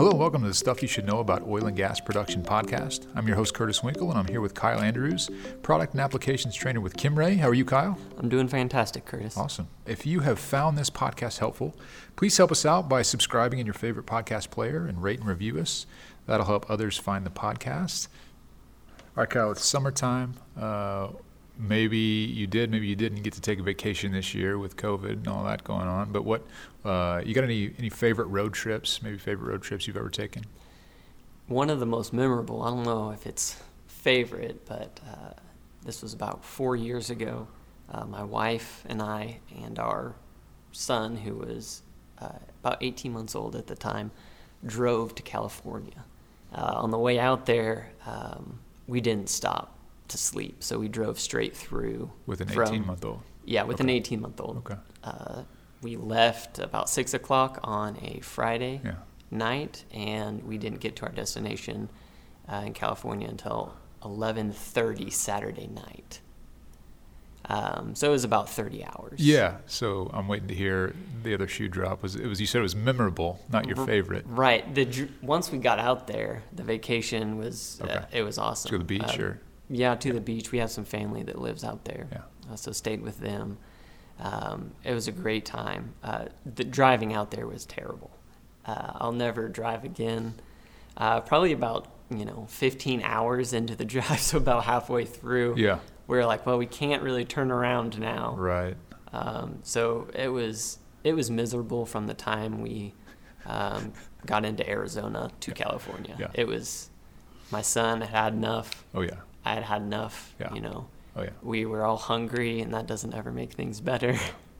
Hello, welcome to the Stuff You Should Know About Oil and Gas Production podcast. I'm your host, Curtis Winkle, and I'm here with Kyle Andrews, Product and Applications Trainer with Kimray. How are you, Kyle? I'm doing fantastic, Curtis. Awesome. If you have found this podcast helpful, please help us out by subscribing in your favorite podcast player and rate and review us. That'll help others find the podcast. All right, Kyle, it's summertime. Uh, maybe you did, maybe you didn't get to take a vacation this year with COVID and all that going on. But what uh, you got any any favorite road trips? Maybe favorite road trips you've ever taken? One of the most memorable. I don't know if it's favorite, but uh, this was about four years ago. Uh, my wife and I and our son, who was uh, about 18 months old at the time, drove to California. Uh, on the way out there, um, we didn't stop to sleep. So we drove straight through. With an 18 month old? Yeah, with okay. an 18 month old. Okay. Uh, we left about 6 o'clock on a Friday yeah. night, and we didn't get to our destination uh, in California until 11.30 Saturday night. Um, so it was about 30 hours. Yeah. So I'm waiting to hear the other shoe drop. Was it was you said it was memorable, not your favorite? Right. The once we got out there, the vacation was uh, okay. uh, it was awesome. To the beach, uh, or yeah, to the beach. We have some family that lives out there. Yeah. Uh, so stayed with them. Um, it was a great time. Uh, the driving out there was terrible. Uh, I'll never drive again. Uh, probably about you know 15 hours into the drive, so about halfway through. Yeah. We are like, well, we can't really turn around now. Right. Um, so it was it was miserable from the time we um, got into Arizona to yeah. California. Yeah. It was my son had had enough. Oh yeah. I had had enough. Yeah. You know. Oh yeah. We were all hungry, and that doesn't ever make things better.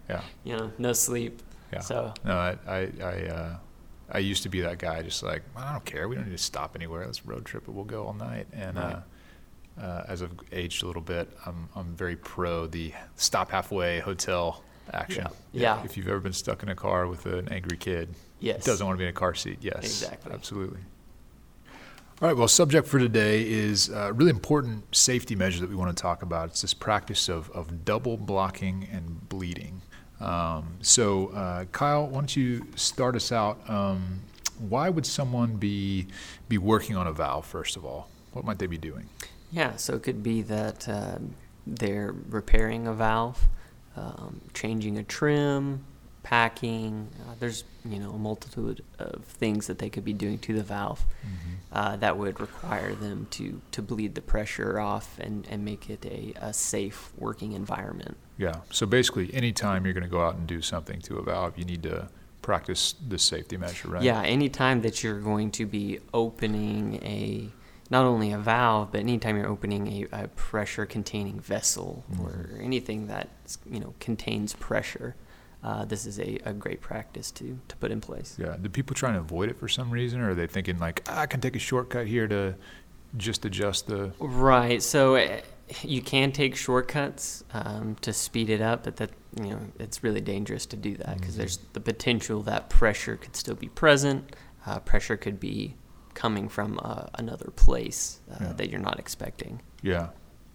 Yeah. you know, no sleep. Yeah. So. No, I I I, uh, I used to be that guy, just like I don't care. We don't need to stop anywhere. Let's road trip it. We'll go all night. And right. uh, uh, as I've aged a little bit, I'm I'm very pro the stop halfway hotel action. Yeah. yeah. If you've ever been stuck in a car with an angry kid, yes. doesn't want to be in a car seat. Yes. Exactly. Absolutely. All right, well, subject for today is a really important safety measure that we want to talk about. It's this practice of, of double blocking and bleeding. Um, so, uh, Kyle, why don't you start us out? Um, why would someone be be working on a valve first of all? What might they be doing? Yeah, so it could be that uh, they're repairing a valve, um, changing a trim, packing. Uh, there's you know a multitude of things that they could be doing to the valve mm-hmm. uh, that would require them to to bleed the pressure off and, and make it a, a safe working environment. Yeah. So basically, anytime you're going to go out and do something to a valve, you need to practice this safety measure, right? Yeah. Anytime that you're going to be opening a not only a valve, but anytime you're opening a, a pressure containing vessel mm-hmm. or anything that you know contains pressure uh, this is a, a great practice to to put in place. Yeah. Do people try and avoid it for some reason, or are they thinking like ah, I can take a shortcut here to just adjust the? Right. So uh, you can take shortcuts um, to speed it up, but that you know it's really dangerous to do that because mm-hmm. there's the potential that pressure could still be present. Uh, pressure could be coming from uh, another place uh, yeah. that you're not expecting. Yeah.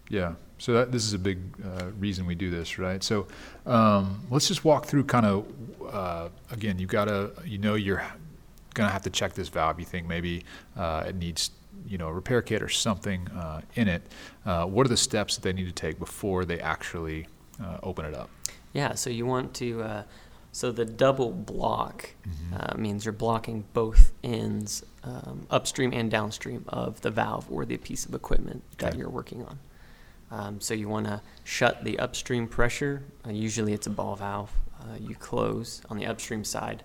Yeah. So that, this is a big uh, reason we do this, right? So um, let's just walk through kind of uh, again. You gotta, you know, you're gonna have to check this valve. You think maybe uh, it needs, you know, a repair kit or something uh, in it. Uh, what are the steps that they need to take before they actually uh, open it up? Yeah. So you want to. so the double block mm-hmm. means you're blocking both ends, um, upstream and downstream of the valve or the piece of equipment okay. that you're working on. Um, so you want to shut the upstream pressure. Uh, usually it's a ball valve. Uh, you close on the upstream side.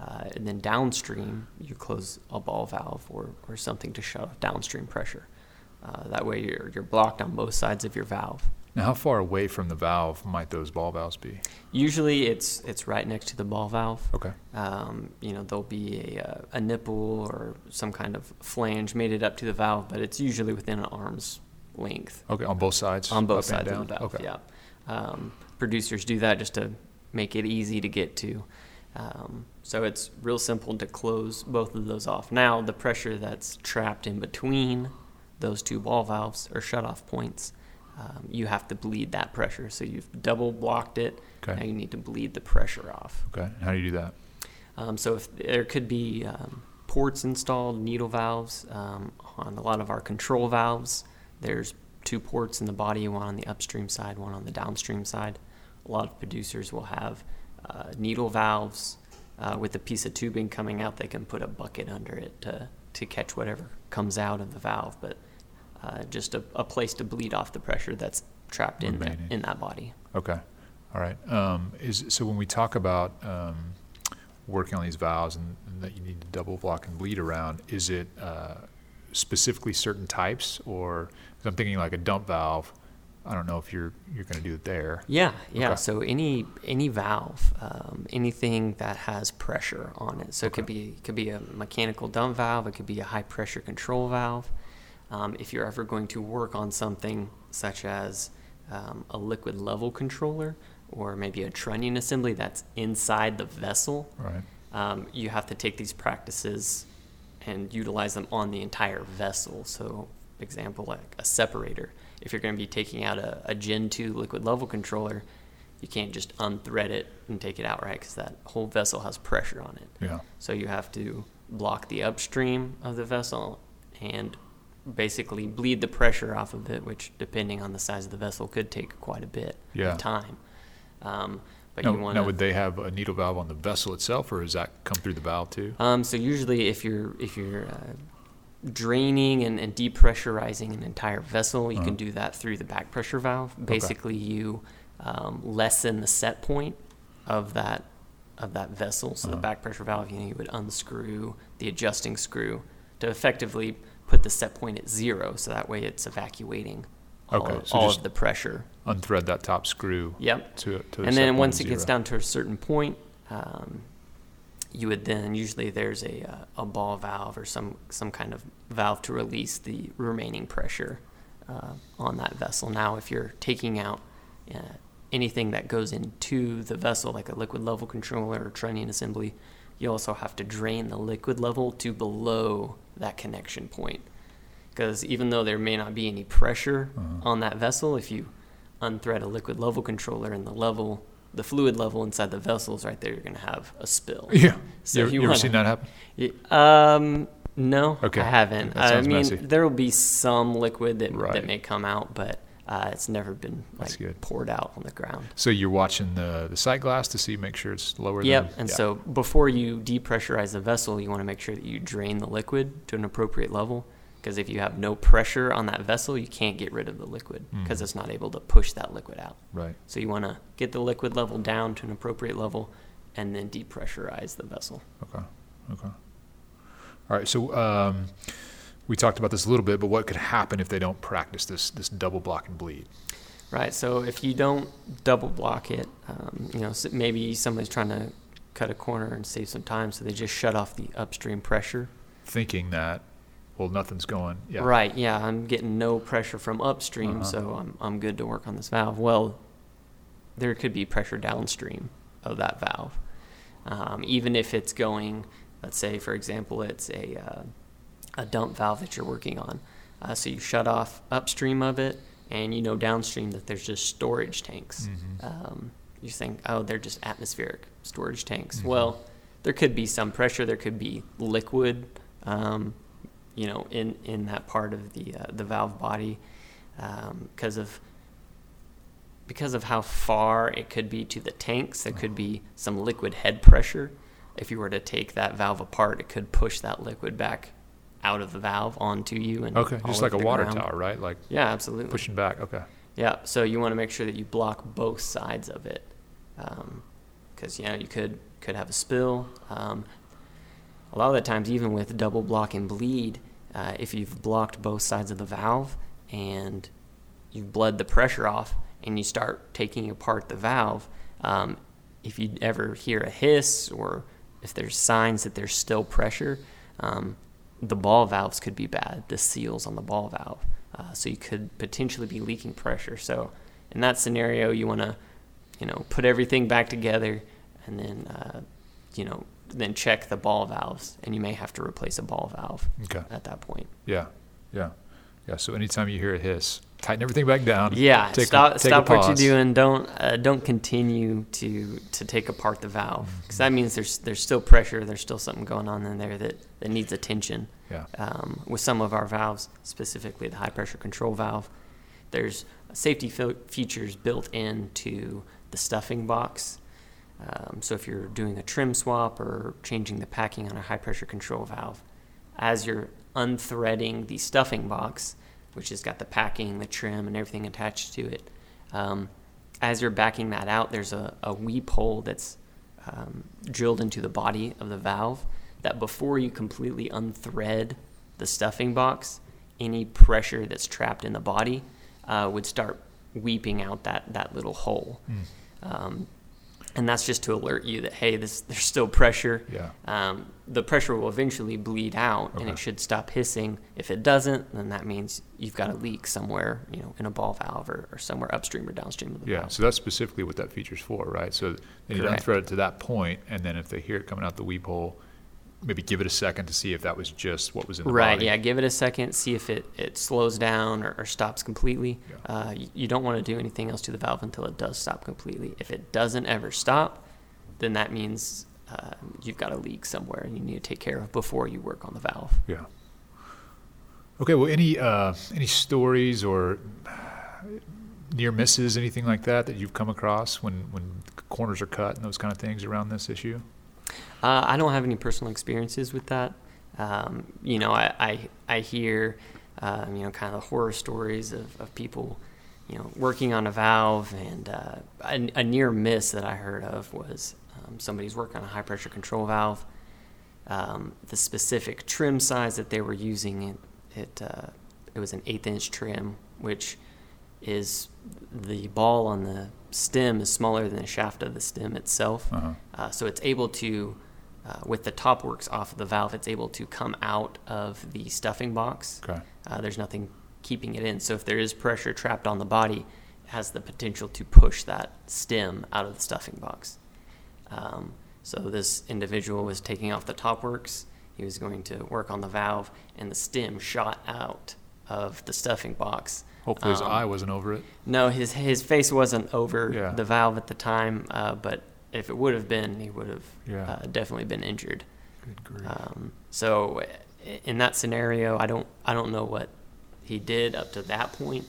Uh, and then downstream, you close a ball valve or, or something to shut off downstream pressure. Uh, that way you're, you're blocked on both sides of your valve. Now, how far away from the valve might those ball valves be? Usually, it's it's right next to the ball valve. Okay. Um, you know, there'll be a, uh, a nipple or some kind of flange made it up to the valve, but it's usually within an arm's length. Okay, on both sides. On both sides of the valve. Okay. Yeah. Um, producers do that just to make it easy to get to. Um, so it's real simple to close both of those off. Now the pressure that's trapped in between those two ball valves or shut-off points, um, you have to bleed that pressure. So you've double blocked it. Okay. Now you need to bleed the pressure off. Okay. How do you do that? Um, so if there could be um, ports installed, needle valves. Um, on a lot of our control valves, there's two ports in the body, one on the upstream side, one on the downstream side. A lot of producers will have uh, needle valves uh, with a piece of tubing coming out. They can put a bucket under it to, to catch whatever comes out of the valve, but uh, just a, a place to bleed off the pressure that's trapped in, that, in that body. Okay. All right. Um, is so when we talk about um, working on these valves and, and that you need to double block and bleed around, is it uh, specifically certain types, or I'm thinking like a dump valve? I don't know if you're you're going to do it there. Yeah, yeah. Okay. So any any valve, um, anything that has pressure on it. So it could be it could be a mechanical dump valve. It could be a high pressure control valve. Um, if you're ever going to work on something such as um, a liquid level controller or maybe a trunnion assembly that's inside the vessel, Right. um, you have to take these practices and utilize them on the entire vessel. So, example like a separator. If you're going to be taking out a, a Gen 2 liquid level controller, you can't just unthread it and take it out, right? Because that whole vessel has pressure on it. Yeah. So you have to block the upstream of the vessel and basically bleed the pressure off of it, which, depending on the size of the vessel, could take quite a bit Yeah. of time. Um, but Now, you want now, would they have a needle valve on the vessel itself, or does that come through the valve too? Um, so usually, if you're if you're uh, draining and, and depressurizing an entire vessel, you Uh-huh. can do that through the back pressure valve. Basically, you um, lessen the set point of that of that vessel. So Uh-huh. the back pressure valve, you know, you would unscrew the adjusting screw to effectively put the set point at zero. So that way, it's evacuating all, Okay, so all just- of the pressure. Unthread that top screw Yep. to to. and then once it gets down to a certain point, um, you would then usually there's a uh, a ball valve or some some kind of valve to release the remaining pressure uh, on that vessel. Now, if you're taking out uh, anything that goes into the vessel, like a liquid level controller or trunnion assembly, you also have to drain the liquid level to below that connection point. Because even though there may not be any pressure Uh-huh. on that vessel, if you unthread a liquid level controller and the level, the fluid level inside the vessel is right there, you're going to have a spill. Yeah. So you ever, you you ever wanna- seen that happen? Um, no, Okay. I haven't. That I mean, messy. there will be some liquid that Right. that may come out, but uh, it's never been like poured out on the ground. So you're watching the the sight glass to see, make sure it's lower. Yep. Than, And yeah. so before you depressurize the vessel, you want to make sure that you drain the liquid to an appropriate level. Because if you have no pressure on that vessel, you can't get rid of the liquid because Mhm. it's not able to push that liquid out. Right. So you want to get the liquid level down to an appropriate level, and then depressurize the vessel. Okay. Okay. All right. So um, we talked about this a little bit, but what could happen if they don't practice this this double block and bleed? Right. So if you don't double block it, um, you know, maybe somebody's trying to cut a corner and save some time, so they just shut off the upstream pressure. Thinking that, well, nothing's going. Yeah. Right. Yeah, I'm getting no pressure from upstream, Uh-huh. so I'm I'm good to work on this valve. Well, there could be pressure downstream of that valve, um, even if it's going. Let's say, for example, it's a uh, a dump valve that you're working on. Uh, so you shut off upstream of it, and you know downstream that there's just storage tanks. Mhm. Um, you think, oh, they're just atmospheric storage tanks. Mhm. Well, there could be some pressure. There could be liquid, um, you know, in, in that part of the uh, the valve body, because of because of how far it could be to the tanks. There could be some liquid head pressure. If you were to take that valve apart, it could push that liquid back out of the valve onto you and Okay. Just like a water ground. tower, right? Like Yeah, absolutely. pushing back. Okay. Yeah, so you want to make sure that you block both sides of it, because you know you could could have a spill. Um, a lot of the times, even with double block and bleed, uh, if you've blocked both sides of the valve and you've bled the pressure off, and you start taking apart the valve, um, if you ever hear a hiss or if there's signs that there's still pressure, um, the ball valves could be bad. The seals on the ball valve, uh, so you could potentially be leaking pressure. So in that scenario, you want to, you know, put everything back together, and then, uh, you know, then check the ball valves, and you may have to replace a ball valve Okay. at that point. Yeah. Yeah. Yeah. So anytime you hear a hiss, tighten everything back down. Yeah, take stop a stop what you're doing. Don't uh, don't continue to to take apart the valve Mm-hmm. because that means there's there's still pressure. There's still something going on in there that that needs attention. Yeah. Um, with some of our valves, specifically the high pressure control valve, there's safety fe- features built into the stuffing box. Um, so if you're doing a trim swap or changing the packing on a high pressure control valve, as you're unthreading the stuffing box, which has got the packing, the trim, and everything attached to it, um, as you're backing that out, there's a, a weep hole that's um, drilled into the body of the valve that before you completely unthread the stuffing box, any pressure that's trapped in the body uh, would start weeping out that, that little hole. Um, and that's just to alert you that hey, this there's still pressure. Yeah. Um, the pressure will eventually bleed out, and it should stop hissing. If it doesn't, then that means you've got a leak somewhere, you know, in a ball valve or, or somewhere upstream or downstream of the Yeah, valve. so that's specifically what that feature's for, right? So then you Correct. unthread it to that point, and then if they hear it coming out the weep hole, maybe give it a second to see if that was just what was in the Right. body. Yeah. Give it a second. See if it, it slows down or, or stops completely. Yeah. Uh, you, don't want to do anything else to the valve until it does stop completely. If it doesn't ever stop, then that means uh, you've got a leak somewhere and you need to take care of before you work on the valve. Yeah. Okay. Well, any uh, any stories or near misses, anything like that that you've come across when when corners are cut and those kind of things around this issue? Uh, I don't have any personal experiences with that. Um, you know, I, I, I hear, um, you know, kind of the horror stories of, of people, you know, working on a valve. And uh, a, a near miss that I heard of was um, somebody's working on a high pressure control valve. Um, the specific trim size that they were using, it, it, uh, it was an eighth inch trim, which is the ball on the stem is smaller than the shaft of the stem itself. Uh-huh. Uh, so it's able to, uh, with the top works off of the valve, it's able to come out of the stuffing box. Okay. Uh, there's nothing keeping it in. So if there is pressure trapped on the body, it has the potential to push that stem out of the stuffing box. Um, so this individual was taking off the top works. He was going to work on the valve, and the stem shot out of the stuffing box. Hopefully his Um, eye wasn't over it. no, his his face wasn't over Yeah. the valve at the time, uh, but if it would have been, he would have Yeah. uh, definitely been injured. Um, so in that scenario, I don't I don't know what he did up to that point,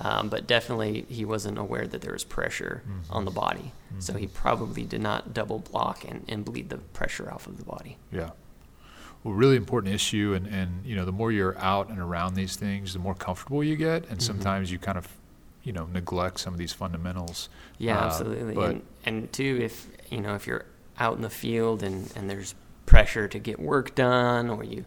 um, but definitely he wasn't aware that there was pressure Mhm. on the body. So he probably did not double block and, and bleed the pressure off of the body. Yeah. Well, really important issue, and, and you know, the more you're out and around these things, the more comfortable you get, and Mhm. sometimes you kind of, you know, neglect some of these fundamentals. Yeah, Uh, absolutely. but- and and two, if you know if you're out in the field and, and there's pressure to get work done, or you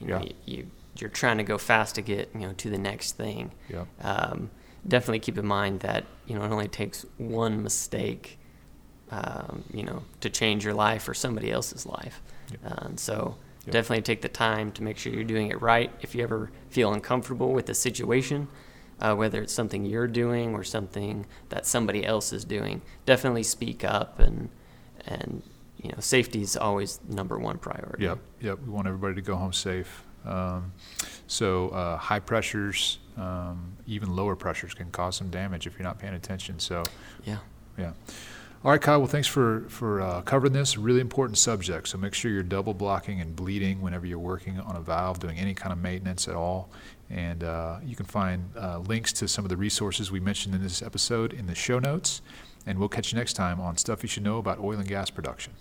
you know Yeah. you, you you're trying to go fast to get you know to the next thing. Yep. Um, definitely keep in mind that you know it only takes one mistake, um, you know, to change your life or somebody else's life. Yep. Uh, and so Yep. definitely take the time to make sure you're doing it right. If you ever feel uncomfortable with the situation, uh, whether it's something you're doing or something that somebody else is doing, definitely speak up and and you know safety is always number one priority. Yep, yep. We want everybody to go home safe. Um, so uh, high pressures, um, even lower pressures, can cause some damage if you're not paying attention. So, Yeah. yeah. All right, Kyle. Well, thanks for for uh, covering this really important subject. So make sure you're double blocking and bleeding whenever you're working on a valve, doing any kind of maintenance at all. And uh, you can find uh, links to some of the resources we mentioned in this episode in the show notes. And we'll catch you next time on Stuff You Should Know About Oil and Gas Production.